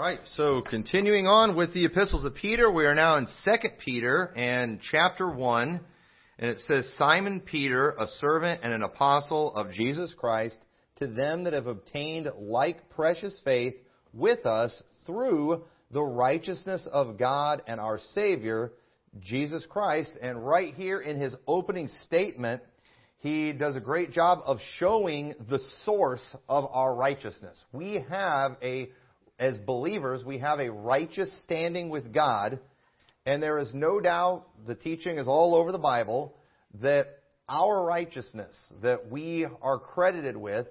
right, so continuing on with the epistles of Peter, we are now in 2 Peter and chapter 1, and it says, Simon Peter, a servant and an apostle of Jesus Christ, to them that have obtained like precious faith with us through the righteousness of God and our Savior, Jesus Christ. And right here in his opening statement, he does a great job of showing the source of our righteousness. We have a as believers, we have a righteous standing with God, and there is no doubt, the teaching is all over the Bible, that our righteousness that we are credited with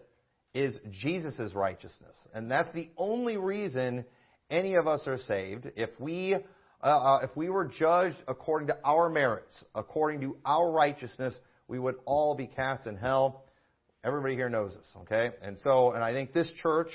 is Jesus' righteousness. And that's the only reason any of us are saved. If we, uh, uh, if we were judged according to our merits, according to our righteousness, we would all be cast in hell. Everybody here knows this, okay? And so, and I think this church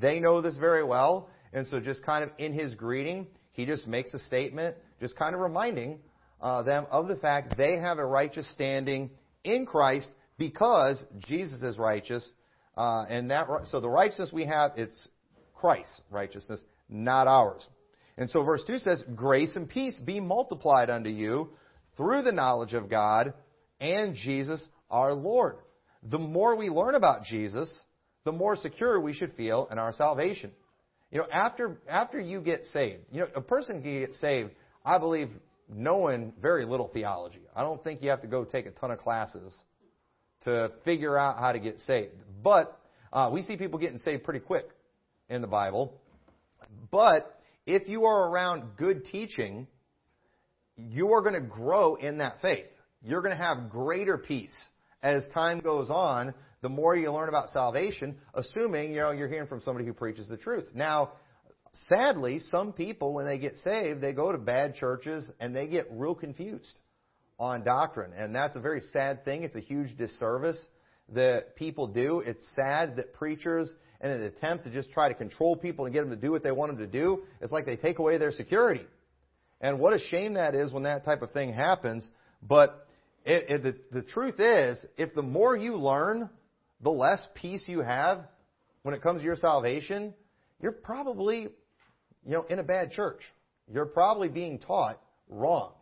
they know this very well, and so just kind of in his greeting, he just makes a statement, just kind of reminding uh, them of the fact they have a righteous standing in Christ because Jesus is righteous, uh, and that so the righteousness we have it's Christ's righteousness, not ours. And so verse 2 says, Grace and peace be multiplied unto you through the knowledge of God and Jesus our Lord. The more we learn about Jesus, the more secure we should feel in our salvation. You know, after after you get saved, you know, a person can get saved, I believe, knowing very little theology. I don't think you have to go take a ton of classes to figure out how to get saved. But uh, we see people getting saved pretty quick in the Bible. But if you are around good teaching, you are going to grow in that faith. You're going to have greater peace as time goes on the more you learn about salvation, assuming you know you're hearing from somebody who preaches the truth. Now, sadly, some people when they get saved, they go to bad churches and they get real confused on doctrine, and that's a very sad thing. It's a huge disservice that people do. It's sad that preachers, in an attempt to just try to control people and get them to do what they want them to do, it's like they take away their security. And what a shame that is when that type of thing happens. But it, it, the, the truth is, if the more you learn, the less peace you have when it comes to your salvation, you're probably, you know, in a bad church. You're probably being taught wrong.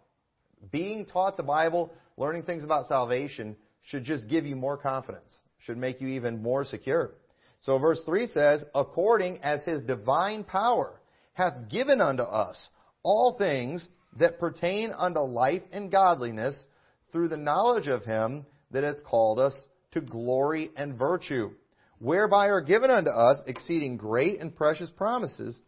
Being taught the Bible, learning things about salvation should just give you more confidence, should make you even more secure. So verse 3 says, according as his divine power hath given unto us all things that pertain unto life and godliness through the knowledge of him that hath called us to glory and virtue, whereby are given unto us exceeding great and precious promises,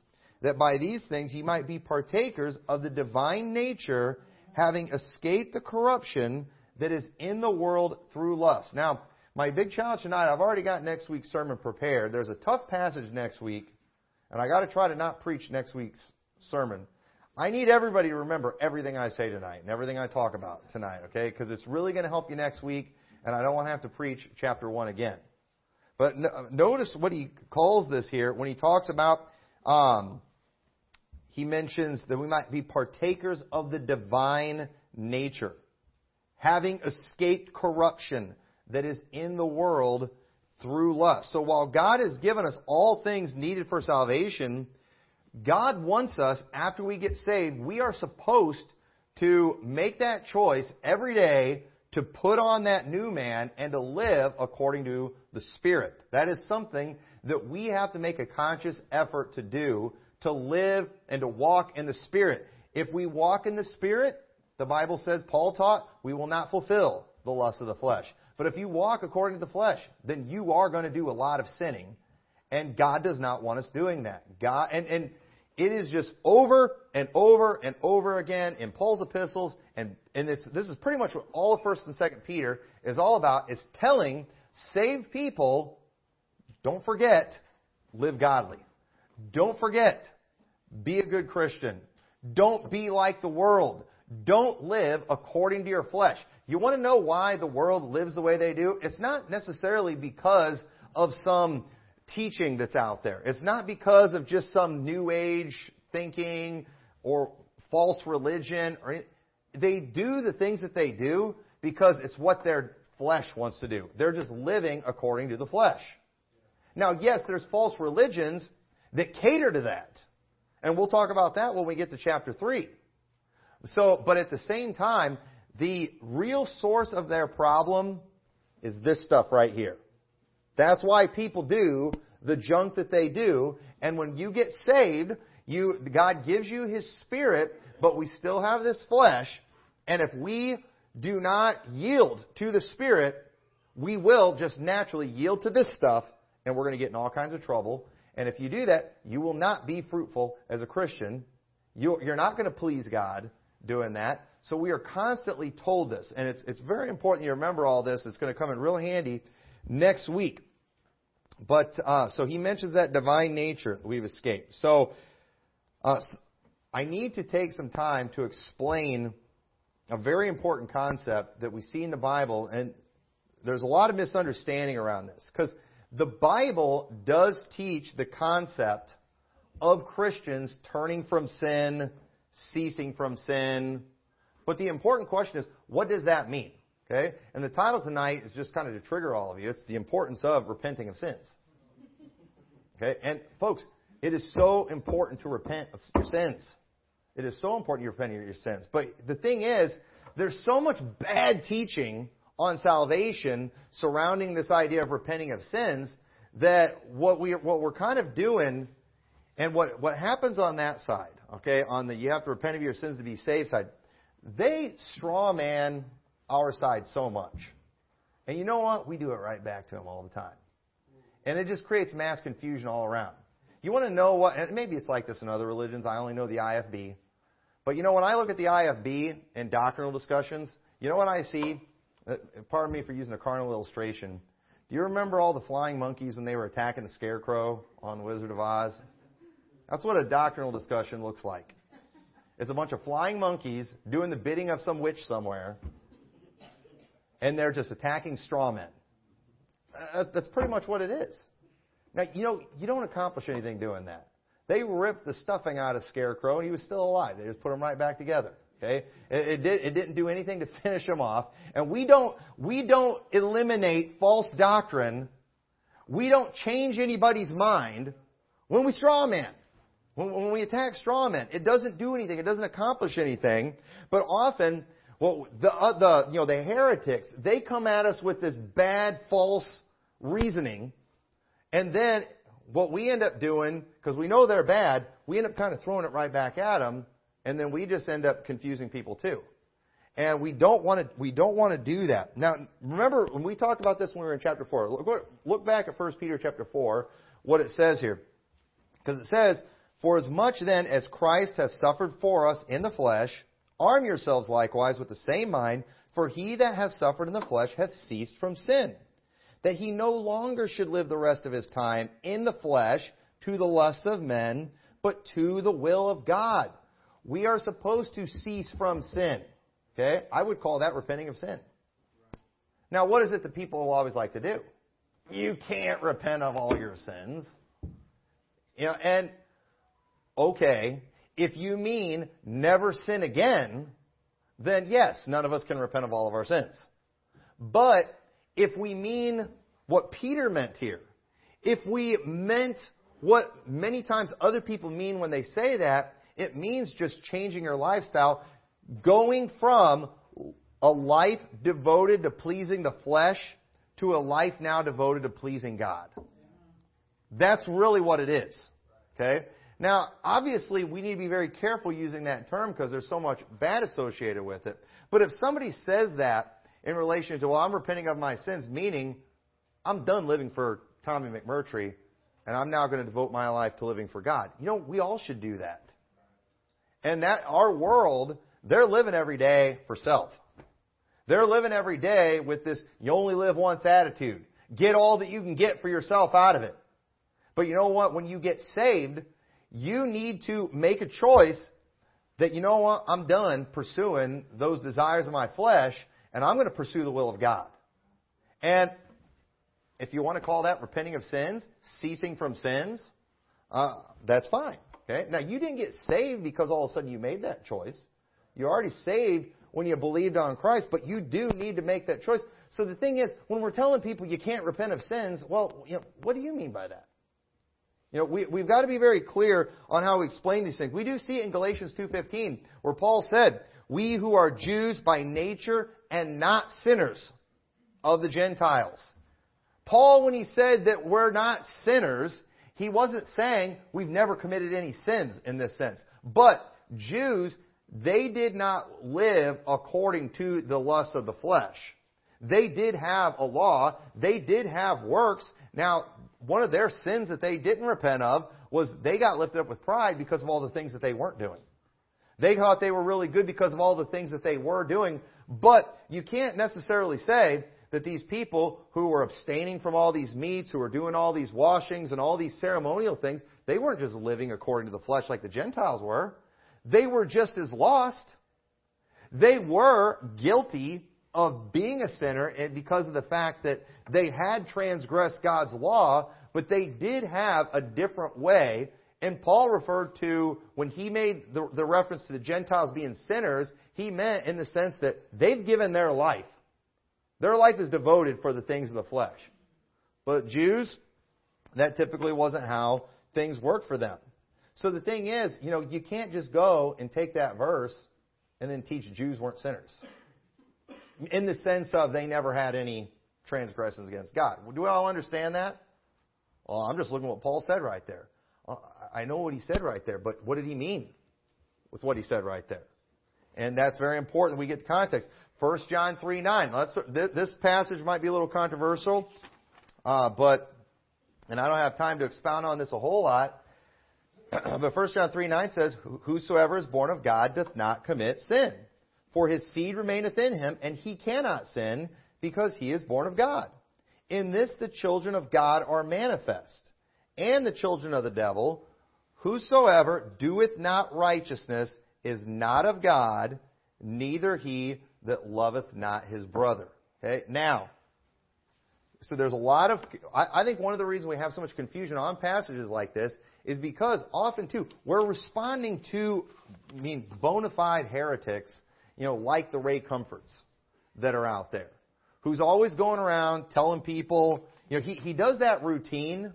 that by these things ye might be partakers of the divine nature, having escaped the corruption that is in the world through lust. Now, my big challenge tonight, I've already got next week's sermon prepared. There's a tough passage next week, and I got to try to not preach next week's sermon. I need everybody to remember everything I say tonight and everything I talk about tonight, okay? Because it's really going to help you next week and I don't want to have to preach chapter 1 again. But notice what he calls this here when he talks about, um, he mentions that we might be partakers of the divine nature, having escaped corruption that is in the world through lust. So while God has given us all things needed for salvation, God wants us, after we get saved, we are supposed to make that choice every day to put on that new man and to live according to the Spirit. That is something that we have to make a conscious effort to do to live and to walk in the Spirit. If we walk in the Spirit, the Bible says, Paul taught, we will not fulfill the lust of the flesh. But if you walk according to the flesh, then you are going to do a lot of sinning. And God does not want us doing that. God, and, and it is just over and over and over again in Paul's epistles, and, and this is pretty much what all of 1st and 2nd Peter is all about, is telling saved people, don't forget, live godly. Don't forget, be a good Christian. Don't be like the world. Don't live according to your flesh. You want to know why the world lives the way they do? It's not necessarily because of some teaching that's out there. It's not because of just some new age thinking or false religion or they do the things that they do because it's what their flesh wants to do. They're just living according to the flesh. Now, yes, there's false religions that cater to that. And we'll talk about that when we get to chapter 3. So, but at the same time, the real source of their problem is this stuff right here. That's why people do the junk that they do. And when you get saved, you, God gives you His Spirit, but we still have this flesh. And if we do not yield to the Spirit, we will just naturally yield to this stuff, and we're going to get in all kinds of trouble. And if you do that, you will not be fruitful as a Christian. You're not going to please God doing that. So we are constantly told this, and it's, it's very important you remember all this. It's going to come in real handy next week. But uh, so he mentions that divine nature we've escaped. So uh, I need to take some time to explain a very important concept that we see in the Bible, and there's a lot of misunderstanding around this because the Bible does teach the concept of Christians turning from sin, ceasing from sin, but the important question is, what does that mean? Okay? And the title tonight is just kind of to trigger all of you. It's the importance of repenting of sins. Okay? And folks, it is so important to repent of your sins. It is so important to repent of your sins. But the thing is, there's so much bad teaching on salvation surrounding this idea of repenting of sins that what we what we're kind of doing and what what happens on that side, okay, on the you have to repent of your sins to be saved side, they straw man our side so much. And you know what? We do it right back to them all the time. And it just creates mass confusion all around. You want to know what, and maybe it's like this in other religions. I only know the IFB. But you know, when I look at the IFB and doctrinal discussions, you know what I see? Uh, pardon me for using a carnal illustration. Do you remember all the flying monkeys when they were attacking the scarecrow on Wizard of Oz? That's what a doctrinal discussion looks like. It's a bunch of flying monkeys doing the bidding of some witch somewhere, and they're just attacking straw men. Uh, that's pretty much what it is. Now, you know, you don't accomplish anything doing that. They ripped the stuffing out of Scarecrow, and he was still alive. They just put him right back together. Okay, it, it, did, it didn't do anything to finish him off. And we don't we don't eliminate false doctrine. We don't change anybody's mind when we straw man. When, when we attack straw men, it doesn't do anything. It doesn't accomplish anything. But often, well, the, uh, the, you know, the heretics, they come at us with this bad, false reasoning. And then what we end up doing, because we know they're bad, we end up kind of throwing it right back at them. And then we just end up confusing people too. And we don't want to, we don't want to do that. Now, remember when we talked about this when we were in chapter 4, look, look back at 1 Peter chapter 4, what it says here. Because it says, for as much then as Christ has suffered for us in the flesh, arm yourselves likewise with the same mind, for he that has suffered in the flesh hath ceased from sin, that he no longer should live the rest of his time in the flesh to the lusts of men, but to the will of God. We are supposed to cease from sin. Okay? I would call that repenting of sin. Now, what is it that people will always like to do? You can't repent of all your sins. You know, and okay, if you mean never sin again, then yes, none of us can repent of all of our sins. But if we mean what Peter meant here, if we meant what many times other people mean when they say that, it means just changing your lifestyle, going from a life devoted to pleasing the flesh to a life now devoted to pleasing God. That's really what it is. Okay? Now, obviously, we need to be very careful using that term because there's so much bad associated with it. But if somebody says that in relation to, well, I'm repenting of my sins, meaning I'm done living for Tommy McMurtry and I'm now going to devote my life to living for God. You know, we all should do that. And that our world, they're living every day for self. They're living every day with this you only live once attitude. Get all that you can get for yourself out of it. But you know what? When you get saved, you need to make a choice that, you know what, I'm done pursuing those desires of my flesh, and I'm going to pursue the will of God. And if you want to call that repenting of sins, ceasing from sins, uh, that's fine. Okay? Now, you didn't get saved because all of a sudden you made that choice. You're already saved when you believed on Christ, but you do need to make that choice. So the thing is, when we're telling people you can't repent of sins, well, you know, what do you mean by that? You know, we, we've got to be very clear on how we explain these things. We do see it in Galatians 2.15 where Paul said, we who are Jews by nature and not sinners of the Gentiles. Paul, when he said that we're not sinners, he wasn't saying we've never committed any sins in this sense. But Jews, they did not live according to the lust of the flesh. They did have a law. They did have works. Now, one of their sins that they didn't repent of was they got lifted up with pride because of all the things that they weren't doing. They thought they were really good because of all the things that they were doing. But you can't necessarily say that these people who were abstaining from all these meats, who were doing all these washings and all these ceremonial things, they weren't just living according to the flesh like the Gentiles were. They were just as lost. They were guilty of being a sinner because of the fact that they had transgressed God's law, but they did have a different way. And Paul referred to, when he made the, the reference to the Gentiles being sinners, he meant in the sense that they've given their life. Their life is devoted for the things of the flesh. But Jews, that typically wasn't how things worked for them. So the thing is, you know, you can't just go and take that verse and then teach Jews weren't sinners in the sense of they never had any transgressions against God. Do we all understand that? Well, I'm just looking at what Paul said right there. I know what he said right there, but what did he mean with what he said right there? And that's very important we get the context. 1 John 3 9. Let's, this passage might be a little controversial, uh, but, and I don't have time to expound on this a whole lot, but 1 John 3 9 says, Whosoever is born of God doth not commit sin. For his seed remaineth in him, and he cannot sin, because he is born of God. In this the children of God are manifest, and the children of the devil. Whosoever doeth not righteousness is not of God, neither he that loveth not his brother. Okay? Now, so there's a lot of, I, I think one of the reasons we have so much confusion on passages like this is because often too, we're responding to, I mean, bona fide heretics you know, like the Ray Comforts that are out there, who's always going around telling people, you know, he, he does that routine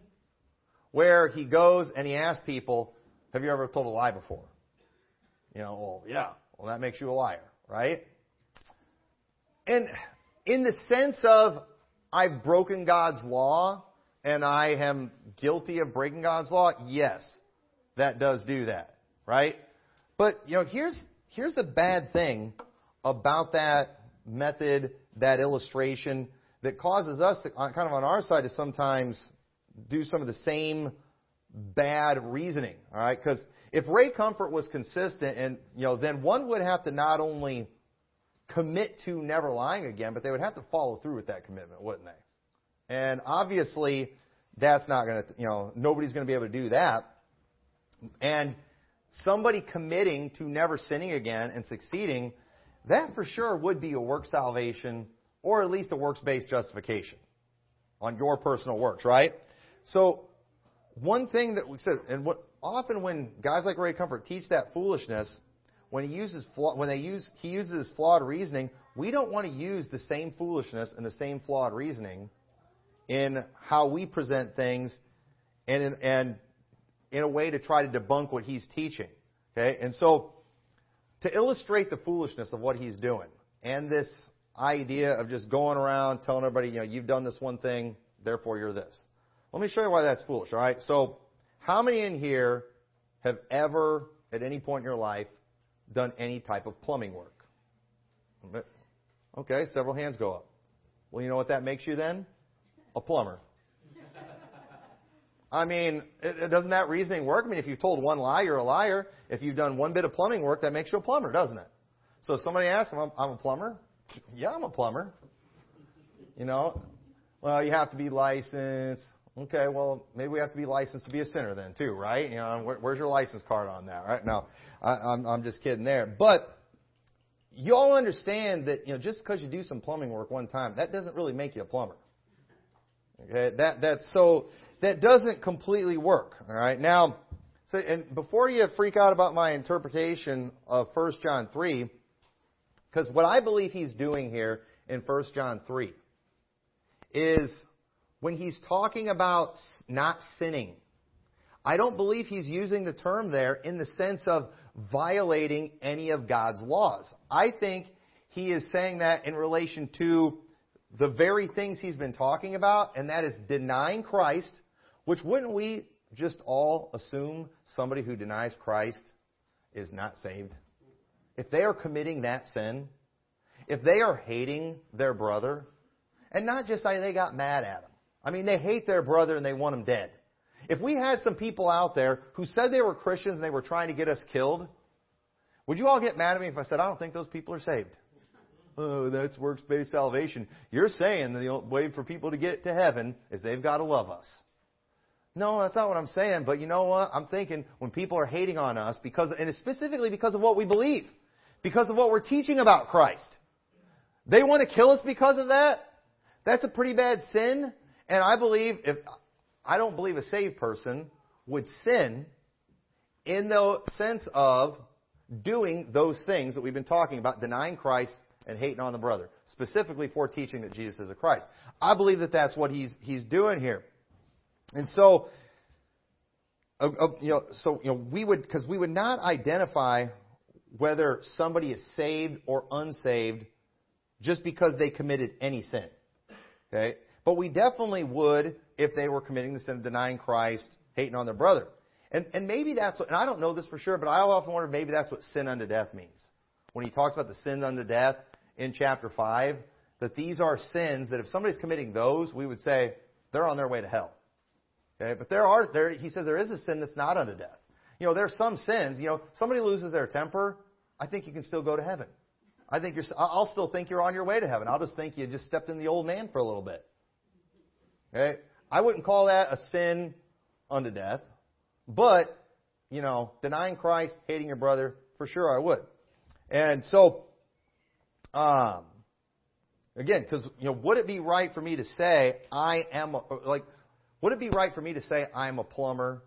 where he goes and he asks people, have you ever told a lie before? You know, well, yeah. Well, that makes you a liar, right? And in the sense of I've broken God's law and I am guilty of breaking God's law, yes, that does do that, right? But, you know, here's, here's the bad thing about that method, that illustration, that causes us, to, kind of on our side, to sometimes do some of the same bad reasoning. All right, because if Ray Comfort was consistent, and you know, then one would have to not only commit to never lying again, but they would have to follow through with that commitment, wouldn't they? And obviously, that's not going to, you know, nobody's going to be able to do that. And somebody committing to never sinning again and succeeding, that for sure would be a work salvation or at least a works based justification on your personal works, right? So, one thing that we said, and what often when guys like Ray Comfort teach that foolishness, when he uses when they use he uses flawed reasoning, we don't want to use the same foolishness and the same flawed reasoning in how we present things and in, and in a way to try to debunk what he's teaching. Okay? And so, to illustrate the foolishness of what he's doing and this idea of just going around telling everybody, you know, you've done this one thing, therefore you're this. Let me show you why that's foolish, all right? So, how many in here have ever, at any point in your life, done any type of plumbing work? Okay, several hands go up. Well, you know what that makes you then? A plumber. I mean, doesn't that reasoning work? I mean, if you've told one lie, you're a liar. If you've done one bit of plumbing work, that makes you a plumber, doesn't it? So if somebody asks, I'm, I'm a plumber. Yeah, I'm a plumber. You know, well, you have to be licensed. Okay, well, maybe we have to be licensed to be a sinner then too, right? You know, where, where's your license card on that, right? No, I, I'm, I'm just kidding there. But you all understand that, you know, just because you do some plumbing work one time, that doesn't really make you a plumber. Okay, that, that's so, that doesn't completely work. All right. Now, so and before you freak out about my interpretation of 1 John 3, because what I believe he's doing here in 1 John 3 is when he's talking about not sinning, I don't believe he's using the term there in the sense of violating any of God's laws. I think he is saying that in relation to the very things he's been talking about, and that is denying Christ, which wouldn't we just all assume somebody who denies Christ is not saved? If they are committing that sin, if they are hating their brother, and not just they got mad at him. I mean, they hate their brother and they want him dead. If we had some people out there who said they were Christians and they were trying to get us killed, would you all get mad at me if I said, I don't think those people are saved? Oh, that's works based salvation. You're saying the way for people to get to heaven is they've got to love us. No, that's not what I'm saying. But you know what? I'm thinking when people are hating on us because, and specifically because of what we believe, because of what we're teaching about Christ, they want to kill us because of that. That's a pretty bad sin. And I believe if I don't believe a saved person would sin in the sense of doing those things that we've been talking about, denying Christ and hating on the brother, specifically for teaching that Jesus is a Christ. I believe that that's what he's he's doing here, and so, uh, uh, you know, so you know, we would because we would not identify whether somebody is saved or unsaved just because they committed any sin. Okay, but we definitely would if they were committing the sin of denying Christ, hating on their brother. And, and maybe that's what, and I don't know this for sure, but I often wonder maybe that's what sin unto death means. When he talks about the sin unto death in chapter 5, that these are sins that if somebody's committing those, we would say they're on their way to hell. Okay? But there are, there, he says there is a sin that's not unto death. You know, there's some sins, you know, somebody loses their temper, I think you can still go to heaven. I think you're, I'll still think you're on your way to heaven. I'll just think you just stepped in the old man for a little bit. Okay? I wouldn't call that a sin unto death, but, you know, denying Christ, hating your brother, for sure I would. And so, um, again, because, you know, would it be right for me to say I am, like, would it be right for me to say I'm a plumber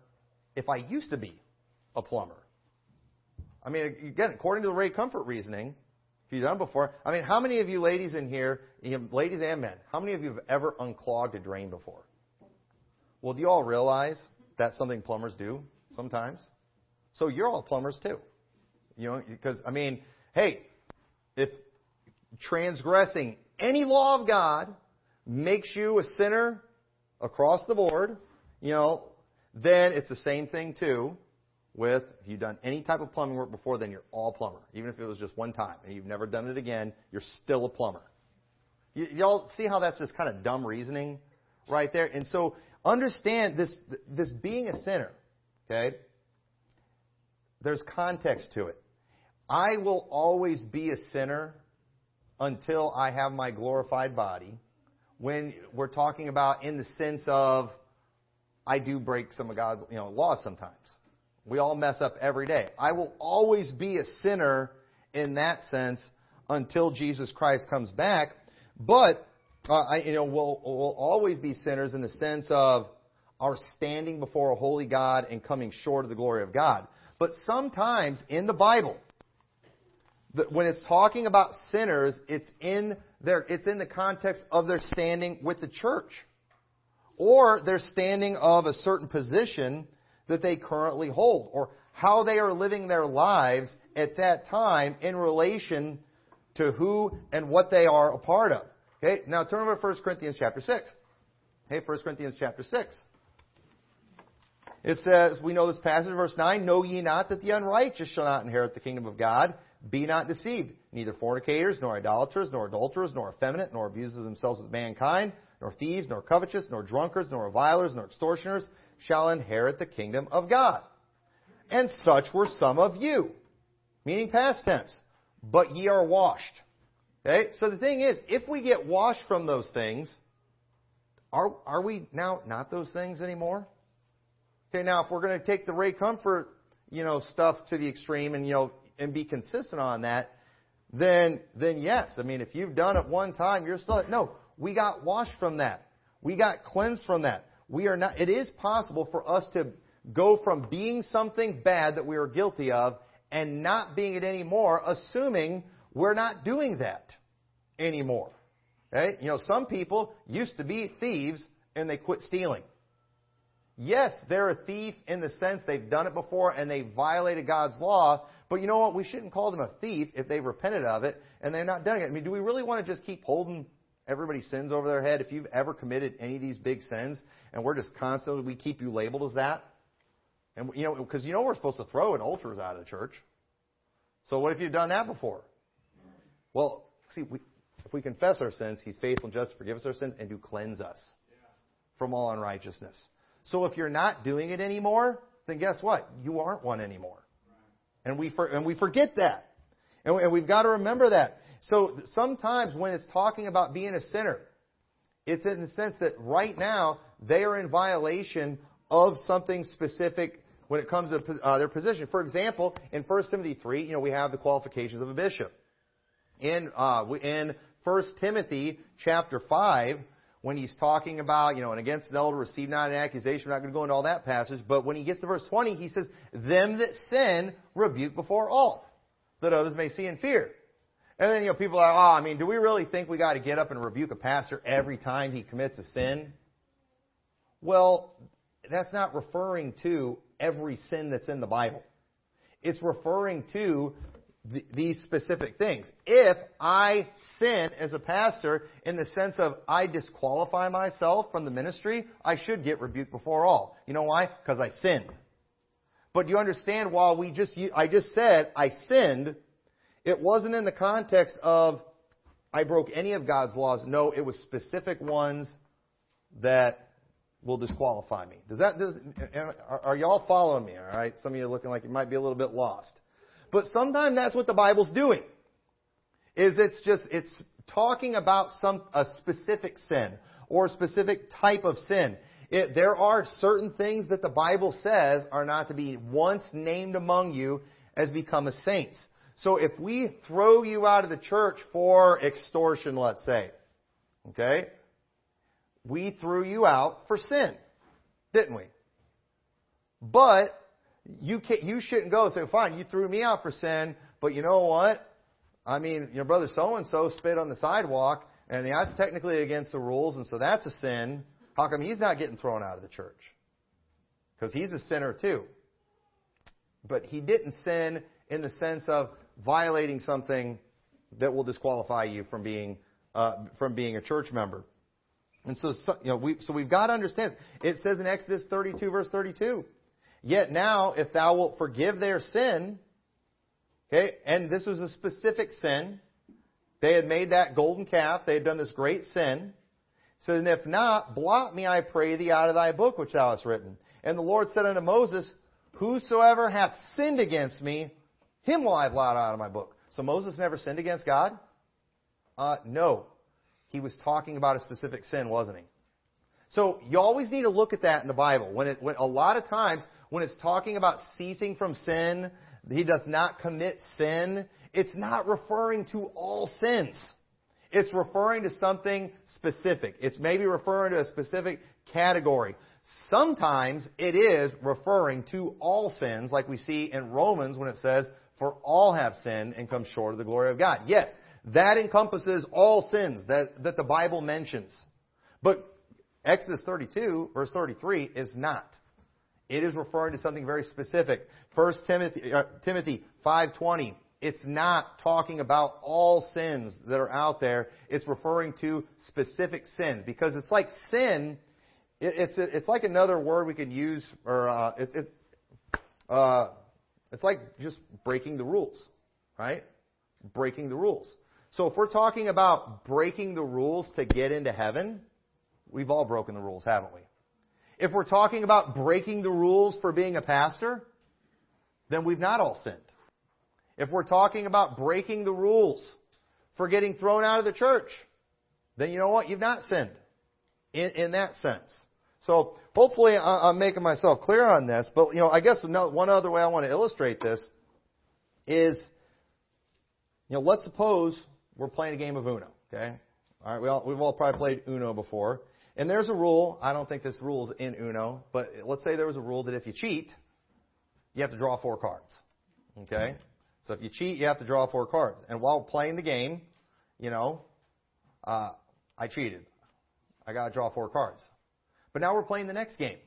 if I used to be a plumber? I mean, again, according to the Ray Comfort reasoning, if you've done it before, I mean, how many of you ladies in here, ladies and men, how many of you have ever unclogged a drain before? Well, do you all realize that's something plumbers do sometimes? So you're all plumbers too. You know, because, I mean, hey, if transgressing any law of God makes you a sinner across the board, you know, then it's the same thing too with if you've done any type of plumbing work before, then you're all plumber. Even if it was just one time and you've never done it again, you're still a plumber. You, y'all see how that's just kind of dumb reasoning right there? And so understand this, this being a sinner, okay? There's context to it. I will always be a sinner until I have my glorified body. When we're talking about in the sense of I do break some of God's you know, laws sometimes. We all mess up every day. I will always be a sinner in that sense until Jesus Christ comes back. But uh, I, you know, we'll, we'll always be sinners in the sense of our standing before a holy God and coming short of the glory of God. But sometimes in the Bible, when it's talking about sinners, it's in their, it's in the context of their standing with the church. Or their standing of a certain position that they currently hold, or how they are living their lives at that time in relation to who and what they are a part of. Okay, now turn over to 1 Corinthians chapter 6. Okay, 1 Corinthians chapter 6. It says, we know this passage, verse 9, Know ye not that the unrighteous shall not inherit the kingdom of God? Be not deceived. Neither fornicators, nor idolaters, nor adulterers, nor effeminate, nor abusers themselves with mankind, nor thieves, nor covetous, nor drunkards, nor revilers, nor extortioners shall inherit the kingdom of God. And such were some of you. Meaning past tense. But ye are washed. Okay? So the thing is, if we get washed from those things, are, are we now not those things anymore? Okay, now if we're going to take the Ray Comfort, you know, stuff to the extreme and, you know, and be consistent on that, then, then yes. I mean, if you've done it one time, you're still, no, we got washed from that. We got cleansed from that. We are not, it is possible for us to go from being something bad that we are guilty of and not being it anymore, assuming we're not doing that anymore. Okay? You know, some people used to be thieves and they quit stealing. Yes, they're a thief in the sense they've done it before and they violated God's law, but you know what? We shouldn't call them a thief if they've repented of it and they're not done it. I mean, do we really want to just keep holding everybody's sins over their head? If you've ever committed any of these big sins and we're just constantly, we keep you labeled as that? And, you know, because you know we're supposed to throw adulterers out of the church. So what if you've done that before? Well, see, we, if we confess our sins, He's faithful and just to forgive us our sins and to cleanse us from all unrighteousness. So if you're not doing it anymore, then guess what? You aren't one anymore. And we, for, and we forget that. And, we, and we've got to remember that. So sometimes when it's talking about being a sinner, it's in the sense that right now they are in violation of something specific when it comes to uh, their position. For example, in 1 Timothy 3, you know, we have the qualifications of a bishop. In, uh, in 1 Timothy chapter 5, when he's talking about, you know, and against an elder, receive not an accusation. We're not going to go into all that passage. But when he gets to verse 20, he says, Them that sin, rebuke before all, that others may see and fear. And then, you know, people are, oh, I mean, do we really think we got to get up and rebuke a pastor every time he commits a sin? Well, that's not referring to every sin that's in the Bible. It's referring to these specific things. If I sin as a pastor in the sense of I disqualify myself from the ministry, I should get rebuked before all. You know why? Because I sinned. But you understand while we just I just said I sinned, it wasn't in the context of I broke any of God's laws. No, it was specific ones that will disqualify me. Does that does, are, are y'all following me? All right, some of you are looking like you might be a little bit lost. But sometimes that's what the Bible's doing. Is it's just, it's talking about some, a specific sin or a specific type of sin. It, there are certain things that the Bible says are not to be once named among you as become a saints. So if we throw you out of the church for extortion, let's say, okay, we threw you out for sin, didn't we? But you can't, you shouldn't go say, fine, you threw me out for sin, but you know what? I mean, your brother so and so spit on the sidewalk, and that's technically against the rules, and so that's a sin. How come he's not getting thrown out of the church? Because he's a sinner too. But he didn't sin in the sense of violating something that will disqualify you from being uh, from being a church member. And so, you know, we, so we've got to understand. It says in Exodus 32, verse 32, Yet now, if thou wilt forgive their sin, okay, and this was a specific sin, they had made that golden calf, they had done this great sin. So then if not, blot me, I pray thee, out of thy book which thou hast written. And the Lord said unto Moses, Whosoever hath sinned against me, him will I blot out of my book. So Moses never sinned against God? Uh, no. He was talking about a specific sin, wasn't he? So you always need to look at that in the Bible. When it, when a lot of times when it's talking about ceasing from sin, he does not commit sin, it's not referring to all sins. It's referring to something specific. It's maybe referring to a specific category. Sometimes it is referring to all sins, like we see in Romans when it says, For all have sinned and come short of the glory of God. Yes, that encompasses all sins that, that the Bible mentions. But Exodus 32, verse 33, is not. It is referring to something very specific. 1 Timothy, uh, Timothy 5.20. It's not talking about all sins that are out there. It's referring to specific sins. Because it's like sin, it, it's, it's like another word we could use, or uh, it, it's, uh, it's like just breaking the rules, right? Breaking the rules. So if we're talking about breaking the rules to get into heaven, we've all broken the rules, haven't we? If we're talking about breaking the rules for being a pastor, then we've not all sinned. If we're talking about breaking the rules for getting thrown out of the church, then you know what? You've not sinned in, in that sense. So hopefully I'm making myself clear on this. But you know, I guess one other way I want to illustrate this is, you know, let's suppose we're playing a game of Uno. Okay, all right. We all, we've all probably played Uno before, and there's a rule, I don't think this rule's in Uno, but let's say there was a rule that if you cheat, you have to draw four cards. Okay? So if you cheat, you have to draw four cards. And while playing the game, you know, uh, I cheated. I got to draw four cards. But now we're playing the next game.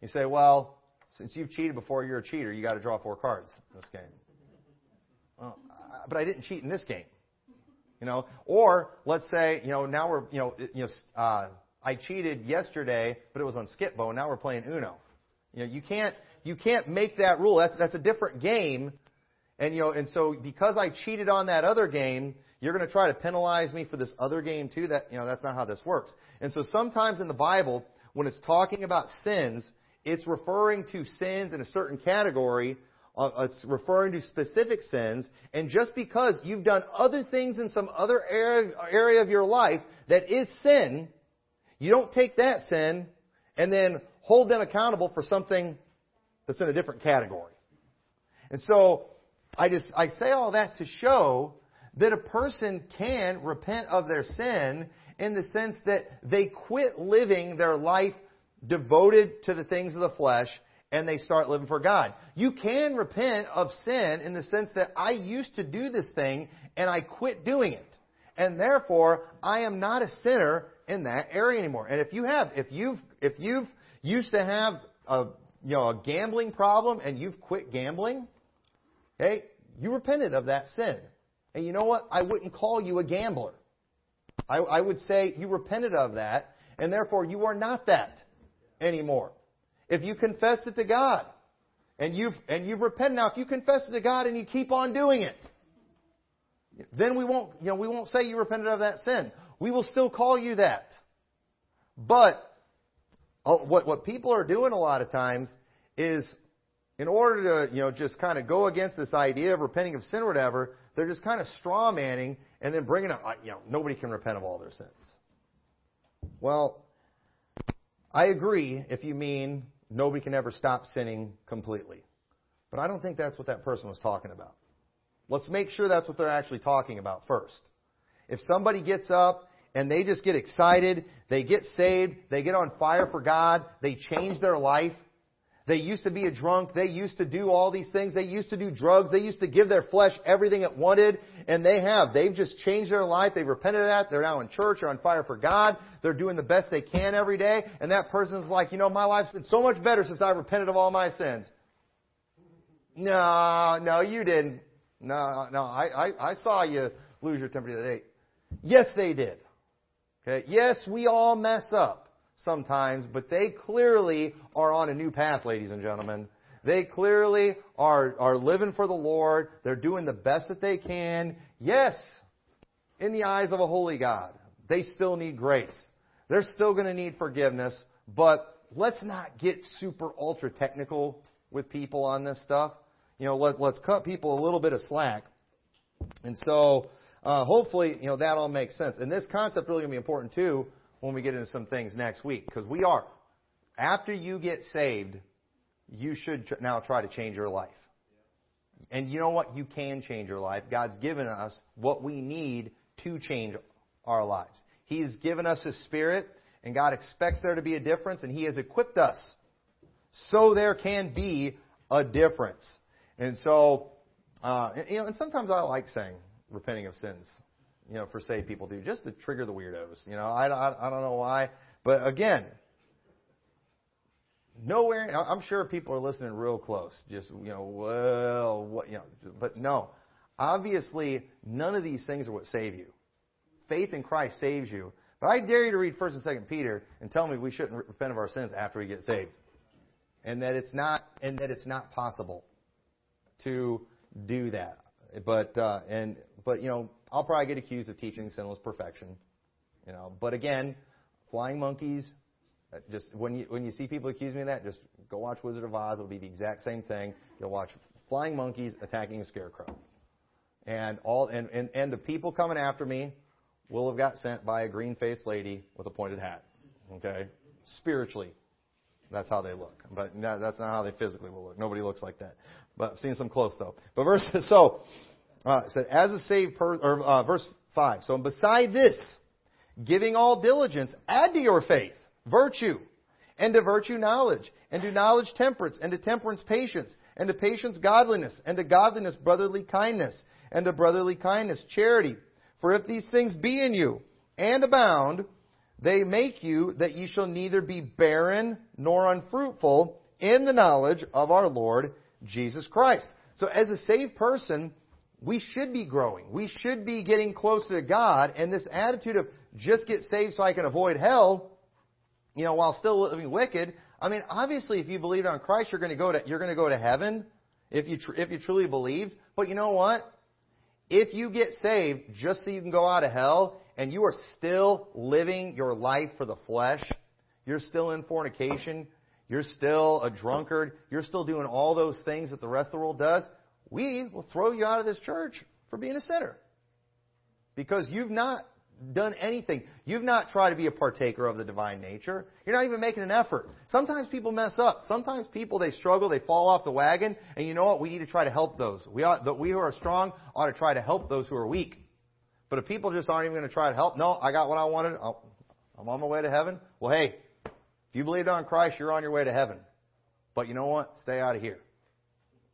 You say, well, since you've cheated before, you're a cheater. You got to draw four cards in this game. Well, but I didn't cheat in this game. You know, or let's say, you know, now we're, you know, you know, uh, I cheated yesterday, but it was on Skip-Bo, and now we're playing Uno. You know, you can't, you can't make that rule. That's, that's a different game. And, you know, and so because I cheated on that other game, you're going to try to penalize me for this other game too? That, you know, that's not how this works. And so sometimes in the Bible, when it's talking about sins, it's referring to sins in a certain category. Uh, it's referring to specific sins. And just because you've done other things in some other area, area of your life that is sin, you don't take that sin and then hold them accountable for something that's in a different category. And so, I just, I say all that to show that a person can repent of their sin in the sense that they quit living their life devoted to the things of the flesh and they start living for God. You can repent of sin in the sense that I used to do this thing and I quit doing it. And therefore, I am not a sinner in that area anymore. And if you have, if you've, if you've used to have a, you know, a gambling problem and you've quit gambling, hey, you repented of that sin. And you know what? I wouldn't call you a gambler. I, I would say you repented of that, and therefore you are not that anymore. If you confess it to God, and you've and you've repented now, if you confess it to God and you keep on doing it, then we won't you know we won't say you repented of that sin. We will still call you that. But uh, what what people are doing a lot of times is in order to you know just kind of go against this idea of repenting of sin or whatever, they're just kind of straw manning and then bringing up, you know, nobody can repent of all their sins. Well, I agree if you mean nobody can ever stop sinning completely. But I don't think that's what that person was talking about. Let's make sure that's what they're actually talking about first. If somebody gets up and they just get excited, they get saved, they get on fire for God, they change their life, they used to be a drunk. They used to do all these things. They used to do drugs. They used to give their flesh everything it wanted. And they have. They've just changed their life. They've repented of that. They're now in church. They're on fire for God. They're doing the best they can every day. And that person's like, you know, my life's been so much better since I repented of all my sins. No, no, you didn't. No, no, I, I, I saw you lose your temper the other day. Yes, they did. Okay. Yes, we all mess up sometimes, but they clearly are on a new path, ladies and gentlemen. They clearly are, are living for the Lord. They're doing the best that they can. Yes, in the eyes of a holy God, they still need grace. They're still going to need forgiveness, but let's not get super ultra technical with people on this stuff. You know, let, let's cut people a little bit of slack. And so, uh, hopefully, you know, that all makes sense. And this concept really going to be important too when we get into some things next week because we are. After you get saved, you should now try to change your life. And you know what? You can change your life. God's given us what we need to change our lives. He's given us His Spirit, and God expects there to be a difference, and He has equipped us so there can be a difference. And so, uh, you know, and sometimes I like saying repenting of sins you know, for saved people do, just to trigger the weirdos. You know, I, I, I don't know why. But again, nowhere, I'm sure people are listening real close. Just, you know, well, what, you know, but no. Obviously, none of these things are what save you. Faith in Christ saves you. But I dare you to read 1st and 2nd Peter and tell me we shouldn't repent of our sins after we get saved. And that it's not, and that it's not possible to do that. But, uh, and, but, you know, I'll probably get accused of teaching sinless perfection. You know, but again, flying monkeys. Uh, just when you when you see people accuse me of that, just go watch Wizard of Oz. It'll be the exact same thing. You'll watch flying monkeys attacking a scarecrow, and all and and, and the people coming after me will have got sent by a green faced lady with a pointed hat. Okay, spiritually, that's how they look. But that's not how they physically will look. Nobody looks like that. But I've seen some close though. But verse so uh, said, as a saved person, or uh, verse 5. So beside this, giving all diligence, add to your faith virtue, and to virtue knowledge, and to knowledge temperance, and to temperance patience, and to patience godliness, and to godliness brotherly kindness, and to brotherly kindness charity. For if these things be in you, and abound, they make you that ye shall neither be barren nor unfruitful in the knowledge of our Lord Jesus Christ. So as a saved person, we should be growing. We should be getting closer to God. And this attitude of just get saved so I can avoid hell, you know, while still living wicked. I mean, obviously, if you believe on Christ, you're going to go to you're going to go to heaven if you tr- if you truly believed. But you know what? If you get saved just so you can go out of hell, and you are still living your life for the flesh, you're still in fornication, you're still a drunkard, you're still doing all those things that the rest of the world does, we will throw you out of this church for being a sinner. Because you've not done anything. You've not tried to be a partaker of the divine nature. You're not even making an effort. Sometimes people mess up. Sometimes people, they struggle, they fall off the wagon, and you know what? We need to try to help those. We, ought, that we who are strong ought to try to help those who are weak. But if people just aren't even going to try to help, no, I got what I wanted. Oh, I'm on my way to heaven. Well, hey, if you believed on Christ, you're on your way to heaven. But you know what? Stay out of here.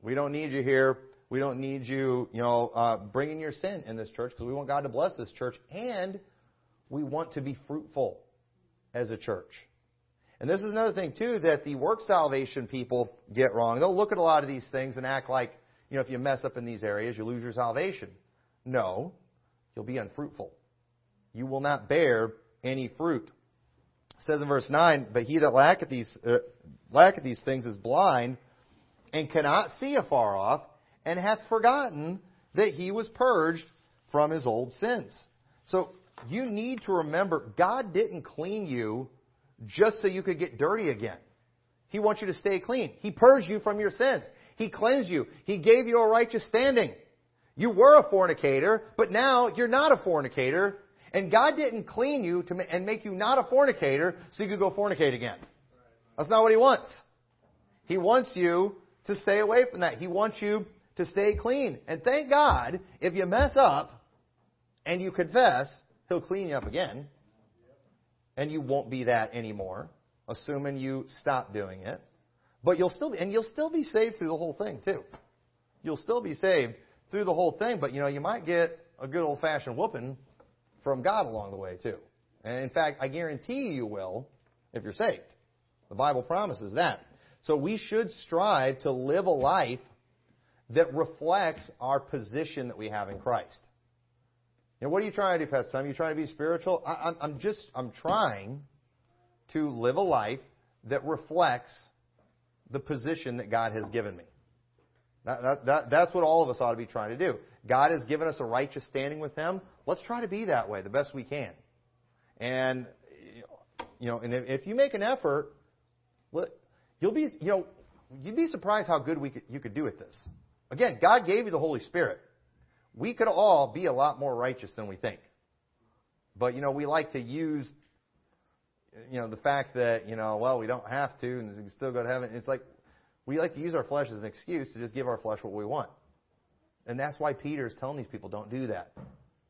We don't need you here. We don't need you, you know, uh, bringing your sin in this church because we want God to bless this church and we want to be fruitful as a church. And this is another thing too that the work salvation people get wrong. They'll look at a lot of these things and act like, you know, if you mess up in these areas, you lose your salvation. No, you'll be unfruitful. You will not bear any fruit. Says in verse 9, but he that lacketh these, uh, lacketh these things is blind and cannot see afar off and hath forgotten that he was purged from his old sins. So you need to remember God didn't clean you just so you could get dirty again. He wants you to stay clean. He purged you from your sins. He cleansed you. He gave you a righteous standing. You were a fornicator, but now you're not a fornicator. And God didn't clean you to, and make you not a fornicator so you could go fornicate again. That's not what He wants. He wants you to stay away from that. He wants you to stay clean. And thank God, if you mess up and you confess, He'll clean you up again. And you won't be that anymore, assuming you stop doing it. But you'll still be, and you'll still be saved through the whole thing too. You'll still be saved through the whole thing, but you know, you might get a good old fashioned whooping from God along the way too. And in fact, I guarantee you will if you're saved. The Bible promises that. So we should strive to live a life that reflects our position that we have in Christ. Know, what are you trying to do, Pastor Tom? Are you trying to be spiritual? I, I'm just, I'm trying to live a life that reflects the position that God has given me. That, that, that, that's what all of us ought to be trying to do. God has given us a righteous standing with Him. Let's try to be that way the best we can. And, you know, and if, if you make an effort, you'll be, you know, you'd be surprised how good we could, you could do at this. Again, God gave you the Holy Spirit. We could all be a lot more righteous than we think. But, you know, we like to use, you know, the fact that, you know, well, we don't have to and we can still go to heaven. It's like we like to use our flesh as an excuse to just give our flesh what we want. And that's why Peter is telling these people, don't do that.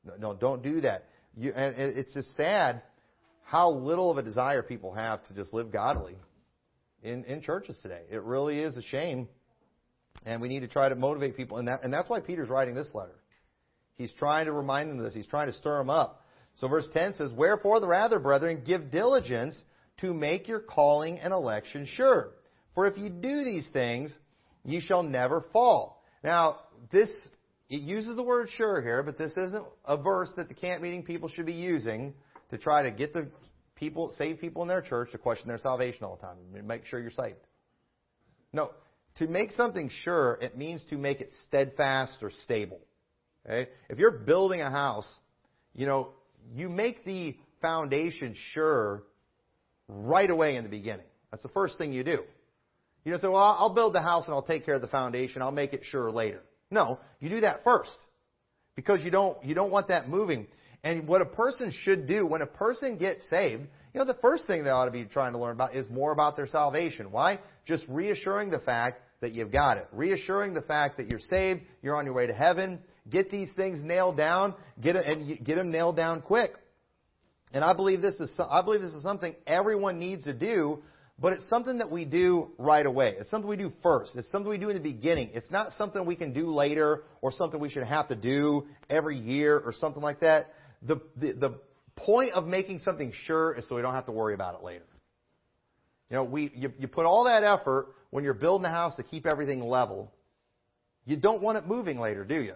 No, no don't do that. You, and it's just sad how little of a desire people have to just live godly in, in churches today. It really is a shame and we need to try to motivate people. And, that, and that's why Peter's writing this letter. He's trying to remind them of this. He's trying to stir them up. So verse 10 says, Wherefore the rather, brethren, give diligence to make your calling and election sure. For if you do these things, ye shall never fall. Now, this, it uses the word sure here, but this isn't a verse that the camp meeting people should be using to try to get the people, save people in their church to question their salvation all the time. and Make sure you're saved. No, to make something sure, it means to make it steadfast or stable. Okay? If you're building a house, you know, you make the foundation sure right away in the beginning. That's the first thing you do. You don't say, well, I'll build the house and I'll take care of the foundation. I'll make it sure later. No, you do that first. Because you don't, you don't want that moving. And what a person should do when a person gets saved, you know, the first thing they ought to be trying to learn about is more about their salvation. Why? Just reassuring the fact that you've got it. Reassuring the fact that you're saved, you're on your way to heaven. Get these things nailed down, get it, and get them nailed down quick. And I believe this is I believe this is something everyone needs to do, but it's something that we do right away. It's something we do first. It's something we do in the beginning. It's not something we can do later or something we should have to do every year or something like that. The the, the point of making something sure is so we don't have to worry about it later. You know, we you, you put all that effort when you're building a house to keep everything level. You don't want it moving later, do you?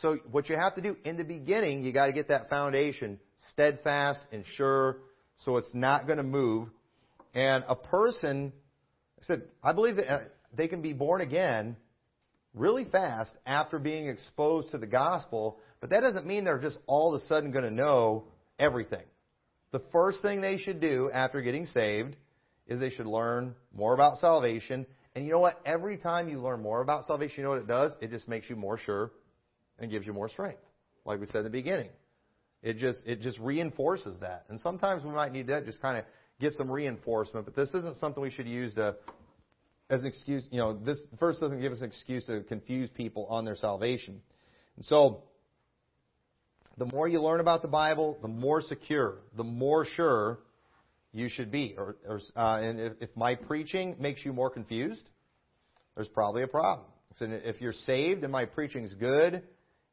So what you have to do in the beginning, you got to get that foundation steadfast and sure, so it's not going to move. And a person, I said, I believe that uh, they can be born again really fast after being exposed to the gospel, but that doesn't mean they're just all of a sudden going to know everything. The first thing they should do after getting saved is they should learn more about salvation. And you know what? Every time you learn more about salvation, you know what it does? It just makes you more sure and gives you more strength. Like we said in the beginning. It just it just reinforces that. And sometimes we might need that just kind of get some reinforcement, but this isn't something we should use to as an excuse, you know, this first doesn't give us an excuse to confuse people on their salvation. And so the more you learn about the Bible, the more secure, the more sure you should be. Or, or uh, and if, if my preaching makes you more confused, there's probably a problem. So if you're saved and my preaching is good,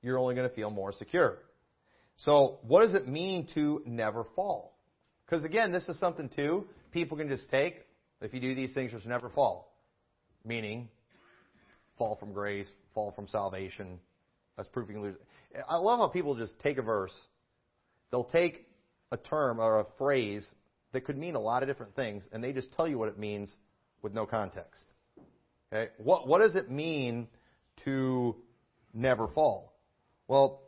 you're only going to feel more secure. So what does it mean to never fall? Because again, this is something too people can just take. If you do these things, you just never fall. Meaning, fall from grace, fall from salvation. That's proof you can lose. I love how people just take a verse. They'll take a term or a phrase that could mean a lot of different things, and they just tell you what it means with no context. Okay? What, what does it mean to never fall? Well,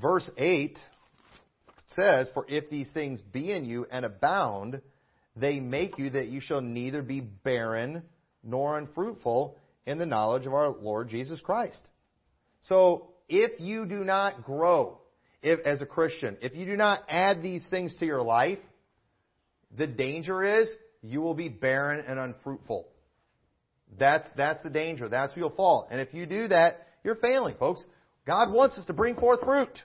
verse 8 says, For if these things be in you and abound, they make you that you shall neither be barren nor unfruitful in the knowledge of our Lord Jesus Christ. So, if you do not grow if, as a Christian, if you do not add these things to your life, the danger is you will be barren and unfruitful. That's, that's the danger. That's where you'll fall. And if you do that, you're failing, folks. God wants us to bring forth fruit.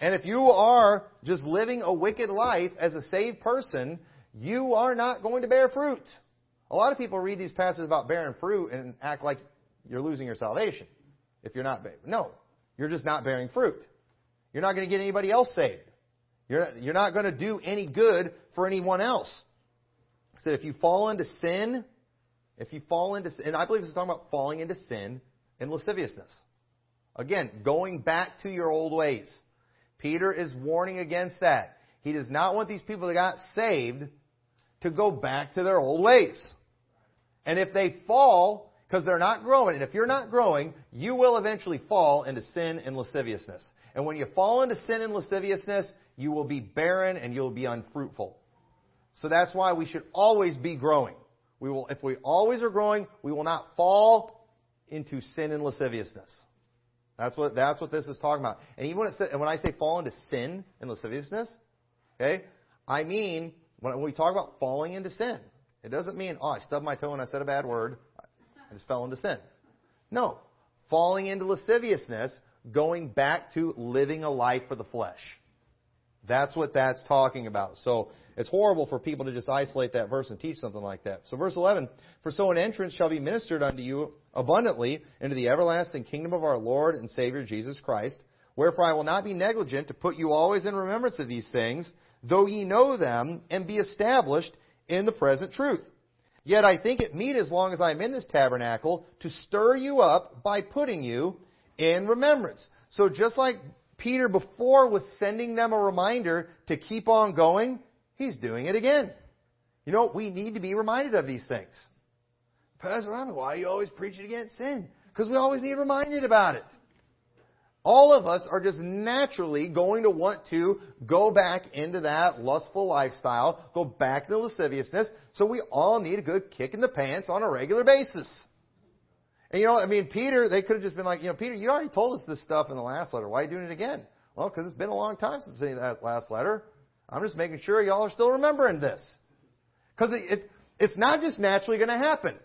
And if you are just living a wicked life as a saved person, you are not going to bear fruit. A lot of people read these passages about bearing fruit and act like you're losing your salvation if you're not. No, you're just not bearing fruit. You're not going to get anybody else saved. You're not, you're not going to do any good for anyone else. He said if you fall into sin, if you fall into sin, and I believe is talking about falling into sin and lasciviousness. Again, going back to your old ways. Peter is warning against that. He does not want these people that got saved to go back to their old ways. And if they fall, because they're not growing, and if you're not growing, you will eventually fall into sin and lasciviousness. And when you fall into sin and lasciviousness, you will be barren and you'll be unfruitful. So that's why we should always be growing. We will, if we always are growing, we will not fall into sin and lasciviousness. That's what, that's what this is talking about. And even when, it says, when I say fall into sin and lasciviousness, okay, I mean, when we talk about falling into sin, it doesn't mean, oh, I stubbed my toe and I said a bad word. I just fell into sin. No. Falling into lasciviousness, going back to living a life for the flesh. That's what that's talking about. So it's horrible for people to just isolate that verse and teach something like that. So verse 11, For so an entrance shall be ministered unto you abundantly into the everlasting kingdom of our Lord and Savior Jesus Christ. Wherefore I will not be negligent to put you always in remembrance of these things, though ye know them, and be established in the present truth. Yet I think it meet as long as I am in this tabernacle to stir you up by putting you in remembrance. So just like Peter before was sending them a reminder to keep on going, he's doing it again. You know, we need to be reminded of these things. Pastor Robin, why are you always preaching against sin? Because we always need reminded about it. All of us are just naturally going to want to go back into that lustful lifestyle, go back to lasciviousness, so we all need a good kick in the pants on a regular basis. And you know, I mean, Peter, they could have just been like, you know, Peter, you already told us this stuff in the last letter. Why are you doing it again? Well, because it's been a long time since that last letter. I'm just making sure y'all are still remembering this. Because it, it, it's not just naturally going to happen.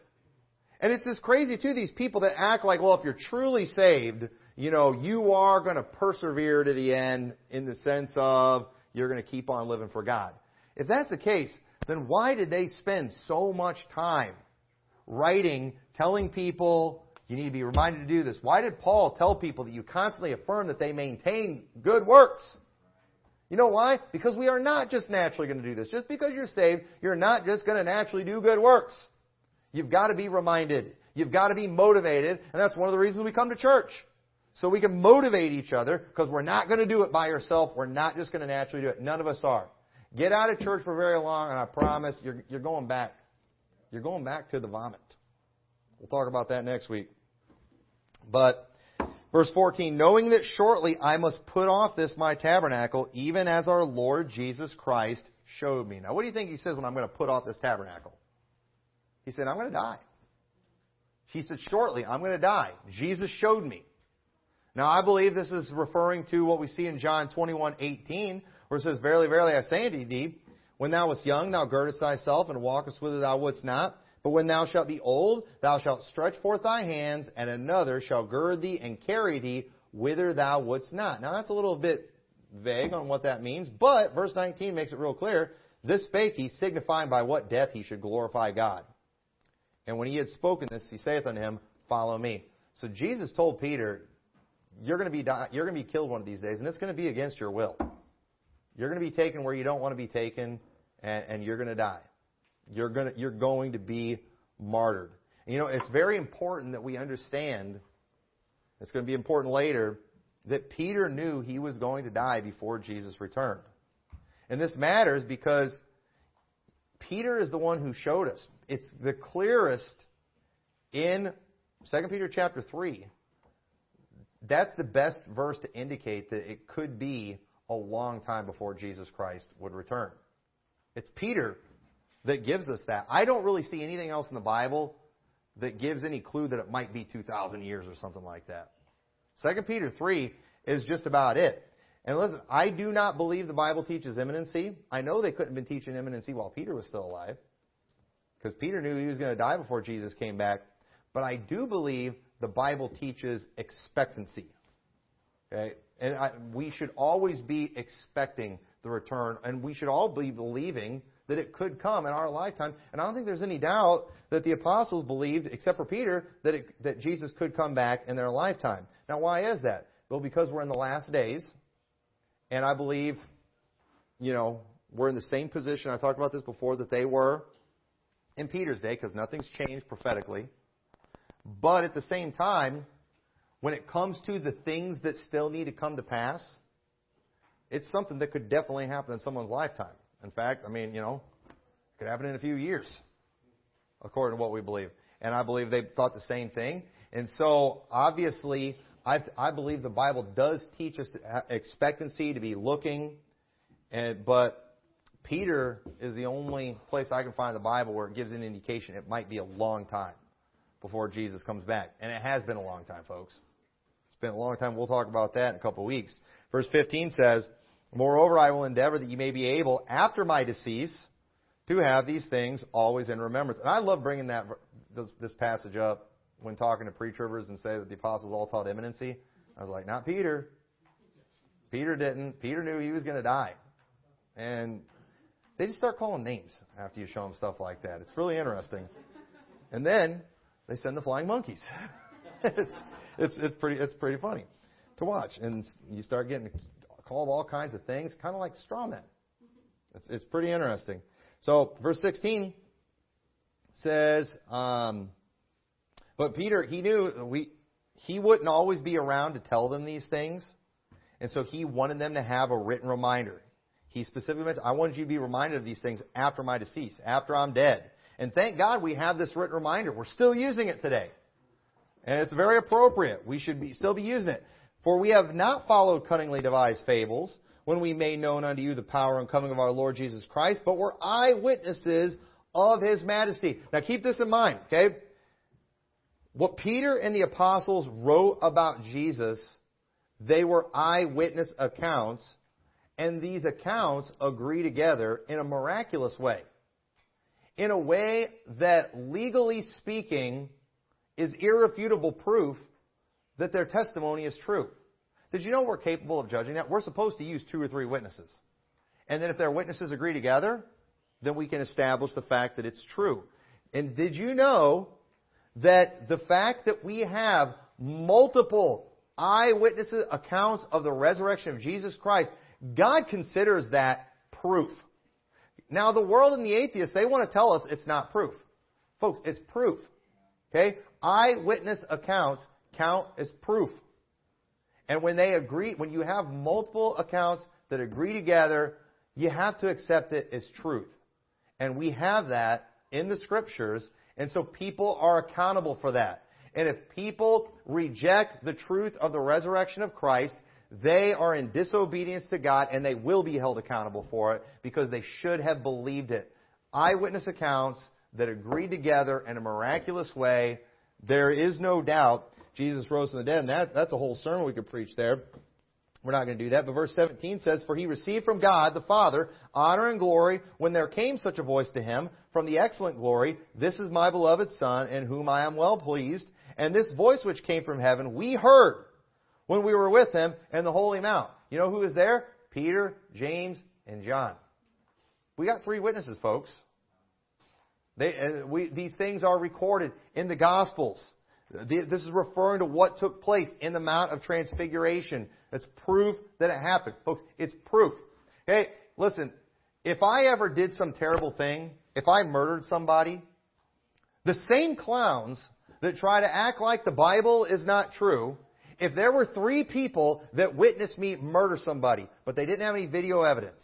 And it's just crazy, too, these people that act like, well, if you're truly saved, you know, you are going to persevere to the end in the sense of you're going to keep on living for God. If that's the case, then why did they spend so much time writing telling people you need to be reminded to do this. Why did Paul tell people that you constantly affirm that they maintain good works? You know why? Because we are not just naturally going to do this. Just because you're saved, you're not just going to naturally do good works. You've got to be reminded. You've got to be motivated, and that's one of the reasons we come to church. So we can motivate each other, because we're not going to do it by yourself. We're not just going to naturally do it. None of us are. Get out of church for very long, and I promise you're, you're going back. You're going back to the vomit. We'll talk about that next week. But Verse 14, knowing that shortly I must put off this my tabernacle, even as our Lord Jesus Christ showed me. Now, what do you think he says when I'm going to put off this tabernacle? He said, I'm going to die. He said, shortly, I'm going to die. Jesus showed me. Now, I believe this is referring to what we see in John 21, 18, where it says, Verily, verily, I say unto thee, when thou wast young, thou girdest thyself and walkest whither thou wouldst not. But when thou shalt be old, thou shalt stretch forth thy hands, and another shall gird thee and carry thee whither thou wouldst not. Now that's a little bit vague on what that means, but verse 19 makes it real clear. This spake he, signifying by what death he should glorify God. And when he had spoken this, he saith unto him, Follow me. So Jesus told Peter, You're going to be you're going to be killed one of these days, and it's going to be against your will. You're going to be taken where you don't want to be taken, and, and you're going to die. You're going to, you're going to be martyred. And you know, it's very important that we understand, it's going to be important later, that Peter knew he was going to die before Jesus returned. And this matters because Peter is the one who showed us. It's the clearest in 2 Peter chapter 3. That's the best verse to indicate that it could be a long time before Jesus Christ would return. It's Peter that gives us that. I don't really see anything else in the Bible that gives any clue that it might be 2,000 years or something like that. 2 Peter 3 is just about it. And listen, I do not believe the Bible teaches imminency. I know they couldn't have been teaching imminency while Peter was still alive. Because Peter knew he was going to die before Jesus came back. But I do believe the Bible teaches expectancy. Okay? And I, we should always be expecting the return. And we should all be believing that it could come in our lifetime. And I don't think there's any doubt that the apostles believed, except for Peter, that, it, that Jesus could come back in their lifetime. Now, why is that? Well, because we're in the last days, and I believe, you know, we're in the same position. I talked about this before that they were in Peter's day, because nothing's changed prophetically. But at the same time, when it comes to the things that still need to come to pass, it's something that could definitely happen in someone's lifetime. In fact, I mean, you know, it could happen in a few years, according to what we believe. And I believe they thought the same thing. And so, obviously, I, I believe the Bible does teach us expectancy to be looking, and, but Peter is the only place I can find the Bible where it gives an indication it might be a long time before Jesus comes back. And it has been a long time, folks. Been a long time. We'll talk about that in a couple of weeks. Verse 15 says, Moreover, I will endeavor that you may be able, after my decease, to have these things always in remembrance. And I love bringing that this, this passage up when talking to pre-tribbers and say that the apostles all taught imminency. I was like, not Peter. Peter didn't. Peter knew he was going to die. And they just start calling names after you show them stuff like that. It's really interesting. And then they send the flying monkeys. it's, it's, it's pretty, it's pretty funny to watch. And you start getting called all kinds of things, kind of like straw men. It's, it's pretty interesting. So, verse 16 says, um, but Peter, he knew we, he wouldn't always be around to tell them these things. And so he wanted them to have a written reminder. He specifically mentioned, I wanted you to be reminded of these things after my decease, after I'm dead. And thank God we have this written reminder. We're still using it today. And it's very appropriate. We should be, still be using it. For we have not followed cunningly devised fables when we made known unto you the power and coming of our Lord Jesus Christ, but were eyewitnesses of his majesty. Now keep this in mind, okay? What Peter and the apostles wrote about Jesus, they were eyewitness accounts, and these accounts agree together in a miraculous way. In a way that, legally speaking, is irrefutable proof that their testimony is true. Did you know we're capable of judging that? We're supposed to use two or three witnesses. And then if their witnesses agree together, then we can establish the fact that it's true. And did you know that the fact that we have multiple eyewitnesses accounts of the resurrection of Jesus Christ God considers that proof. Now, the world and the atheists, they want to tell us it's not proof. Folks, it's proof. Okay? Eyewitness accounts count as proof. And when they agree, when you have multiple accounts that agree together, you have to accept it as truth. And we have that in the scriptures, and so people are accountable for that. And if people reject the truth of the resurrection of Christ, they are in disobedience to God and they will be held accountable for it because they should have believed it. Eyewitness accounts that agree together in a miraculous way, there is no doubt Jesus rose from the dead. And that, that's a whole sermon we could preach there. We're not going to do that. But verse 17 says, For he received from God the Father honor and glory when there came such a voice to him from the excellent glory, This is my beloved Son, in whom I am well pleased. And this voice which came from heaven we heard when we were with him in the Holy Mount. You know who was there? Peter, James, and John. We got three witnesses, folks. They, uh, we, these things are recorded in the Gospels. This is referring to what took place in the Mount of Transfiguration. It's proof that it happened. Folks, it's proof. Okay, listen, if I ever did some terrible thing, if I murdered somebody, the same clowns that try to act like the Bible is not true, if there were three people that witnessed me murder somebody, but they didn't have any video evidence,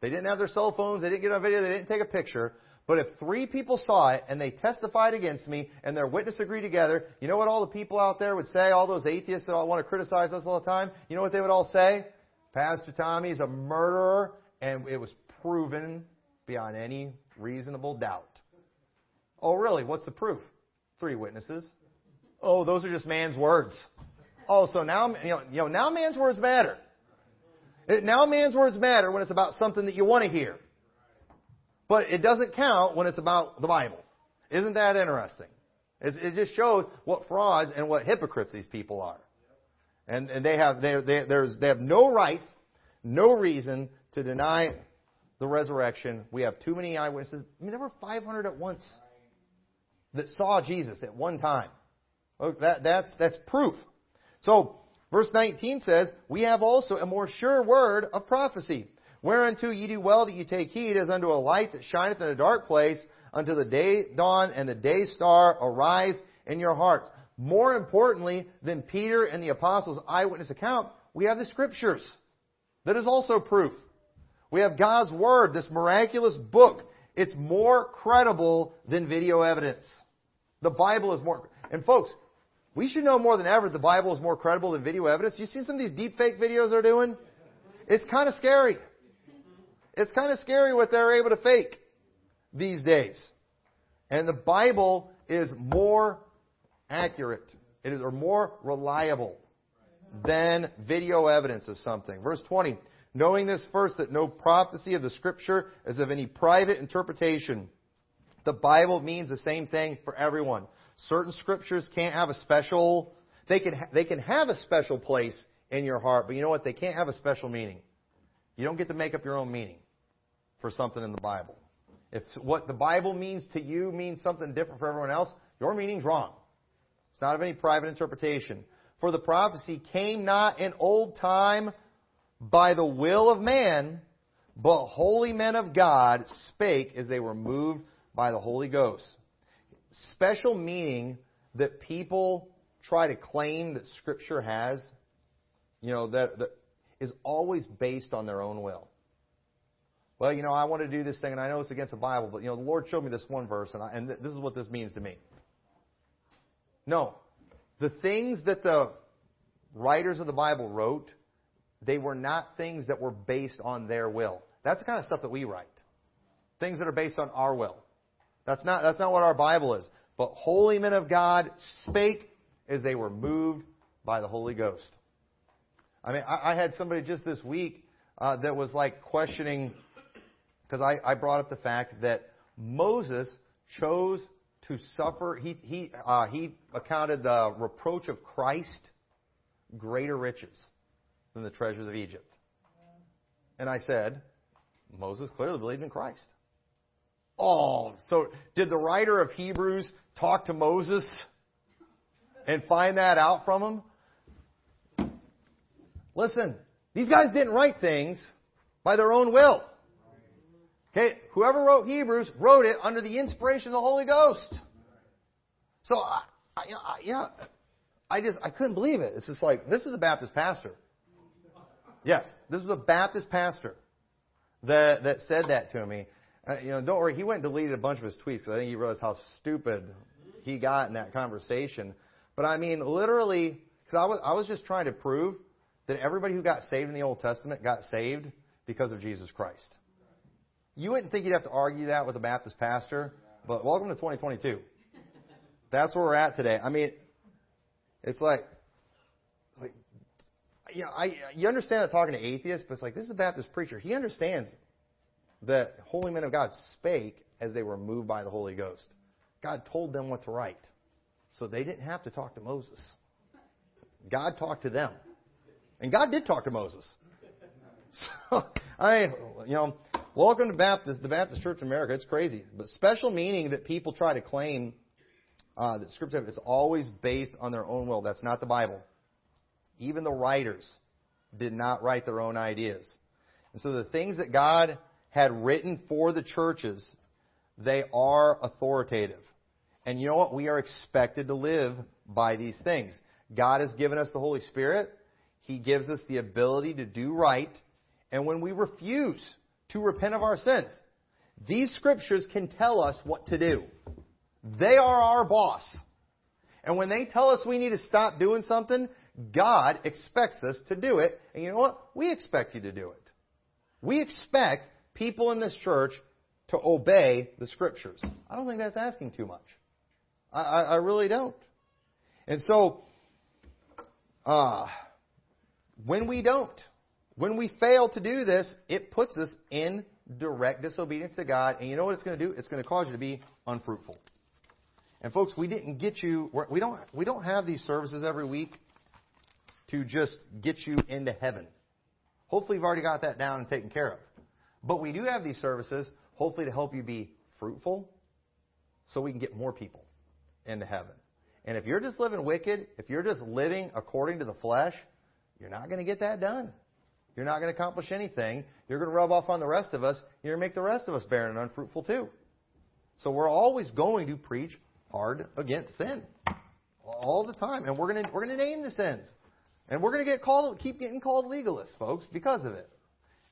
they didn't have their cell phones, they didn't get on video, they didn't take a picture, but if three people saw it and they testified against me and their witness agreed together, you know what all the people out there would say? All those atheists that all want to criticize us all the time? You know what they would all say? Pastor Tommy is a murderer and it was proven beyond any reasonable doubt. Oh, really? What's the proof? Three witnesses. Oh, those are just man's words. Oh, so now, you know, you know now man's words matter. Now man's words matter when it's about something that you want to hear. But it doesn't count when it's about the Bible. Isn't that interesting? it just shows what frauds and what hypocrites these people are. And, and they, have, they, they, they have no right, no reason to deny the resurrection. We have too many eyewitnesses. I mean, there were 500 at once that saw Jesus at one time. Oh, that, that's, that's proof. So, verse 19 says, We have also a more sure word of prophecy. Whereunto ye do well that ye take heed, as unto a light that shineth in a dark place, until the day dawn and the day star arise in your hearts. More importantly than Peter and the apostles' eyewitness account, we have the scriptures. That is also proof. We have God's Word, this miraculous book. It's more credible than video evidence. The Bible is more, and folks, we should know more than ever the Bible is more credible than video evidence. You see some of these deep fake videos they're doing? It's kind of scary. It's kind of scary what they're able to fake these days. And the Bible is more accurate. It is or more reliable than video evidence of something. Verse 20. Knowing this first, that no prophecy of the Scripture is of any private interpretation. The Bible means the same thing for everyone. Certain Scriptures can't have a special, they can, they can have a special place in your heart, but you know what? They can't have a special meaning. You don't get to make up your own meaning for something in the Bible. If what the Bible means to you means something different for everyone else, your meaning's wrong. It's not of any private interpretation. For the prophecy came not in old time by the will of man, but holy men of God spake as they were moved by the Holy Ghost. Special meaning that people try to claim that Scripture has, you know, that, that is always based on their own will well, you know, I want to do this thing, and I know it's against the Bible, but you know, the Lord showed me this one verse, and, I, and th- this is what this means to me. No, the things that the writers of the Bible wrote, they were not things that were based on their will. That's the kind of stuff that we write. Things that are based on our will. That's not, that's not what our Bible is. But holy men of God spake as they were moved by the Holy Ghost. I mean, I, I had somebody just this week uh, that was like questioning because I, I brought up the fact that Moses chose to suffer. He, he, uh, he accounted the reproach of Christ greater riches than the treasures of Egypt. And I said, Moses clearly believed in Christ. Oh, so did the writer of Hebrews talk to Moses and find that out from him? Listen, These guys didn't write things by their own will. Okay, whoever wrote Hebrews wrote it under the inspiration of the Holy Ghost. So, I, I, yeah, I just I couldn't believe it. It's just like this is a Baptist pastor. Yes, this is a Baptist pastor that that said that to me. Uh, you know, don't worry. He went and deleted a bunch of his tweets because I think he realized how stupid he got in that conversation. But I mean, literally, because I was I was just trying to prove that everybody who got saved in the Old Testament got saved because of Jesus Christ. You wouldn't think you'd have to argue that with a Baptist pastor, but welcome to 2022. That's where we're at today. I mean, it's like, like, you know, I you understand that talking to atheists, but it's like this is a Baptist preacher. He understands that holy men of God spake as they were moved by the Holy Ghost. God told them what to write, so they didn't have to talk to Moses. God talked to them, and God did talk to Moses. So I, you know, welcome to Baptist, the Baptist Church of America. It's crazy, but special meaning that people try to claim uh, that Scripture is always based on their own will. That's not the Bible. Even the writers did not write their own ideas. And so the things that God had written for the churches, they are authoritative. And you know what? We are expected to live by these things. God has given us the Holy Spirit. He gives us the ability to do right. And when we refuse to repent of our sins, these scriptures can tell us what to do. They are our boss. And when they tell us we need to stop doing something, God expects us to do it. And you know what? We expect you to do it. We expect people in this church to obey the scriptures. I don't think that's asking too much. I, I, I really don't. And so, uh, when we don't, when we fail to do this, it puts us in direct disobedience to God. And you know what it's going to do? It's going to cause you to be unfruitful. And folks, we didn't get you. We don't. We don't have these services every week to just get you into heaven. Hopefully, you've already got that down and taken care of. But we do have these services, hopefully, to help you be fruitful, so we can get more people into heaven. And if you're just living wicked, if you're just living according to the flesh, you're not going to get that done. You're not going to accomplish anything. You're going to rub off on the rest of us. You're going to make the rest of us barren and unfruitful too. So we're always going to preach hard against sin all the time, and we're gonna we're gonna name the sins, and we're gonna get called keep getting called legalists, folks, because of it.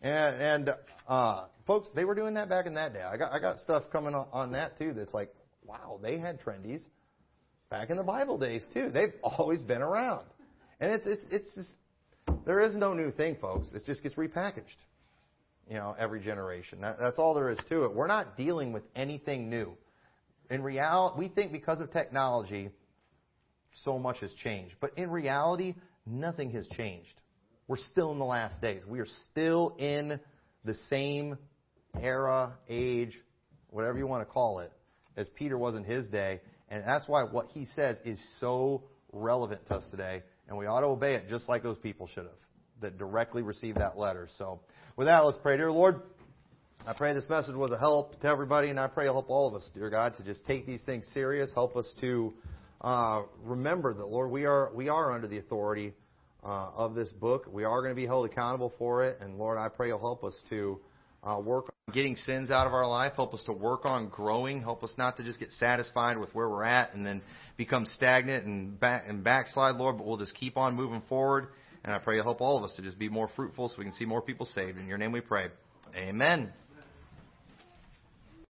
And and uh, folks, they were doing that back in that day. I got I got stuff coming on, on that too. That's like, wow, they had trendies back in the Bible days too. They've always been around, and it's it's it's just there is no new thing, folks. It just gets repackaged. You know, every generation. That, that's all there is to it. We're not dealing with anything new. In reality, we think because of technology, so much has changed. But in reality, nothing has changed. We're still in the last days. We are still in the same era, age, whatever you want to call it, as Peter was in his day. And that's why what he says is so relevant to us today. And we ought to obey it just like those people should have that directly received that letter. So, with that, let's pray. Dear Lord, I pray this message was a help to everybody, and I pray help all of us, dear God, to just take these things serious. Help us to uh, remember that, Lord, we are we are under the authority uh, of this book. We are going to be held accountable for it, and Lord, I pray you'll help us to uh, work on getting sins out of our life. Help us to work on growing. Help us not to just get satisfied with where we're at and then become stagnant and back and backslide, Lord. But we'll just keep on moving forward. And I pray you'll help all of us to just be more fruitful, so we can see more people saved. In your name we pray. Amen.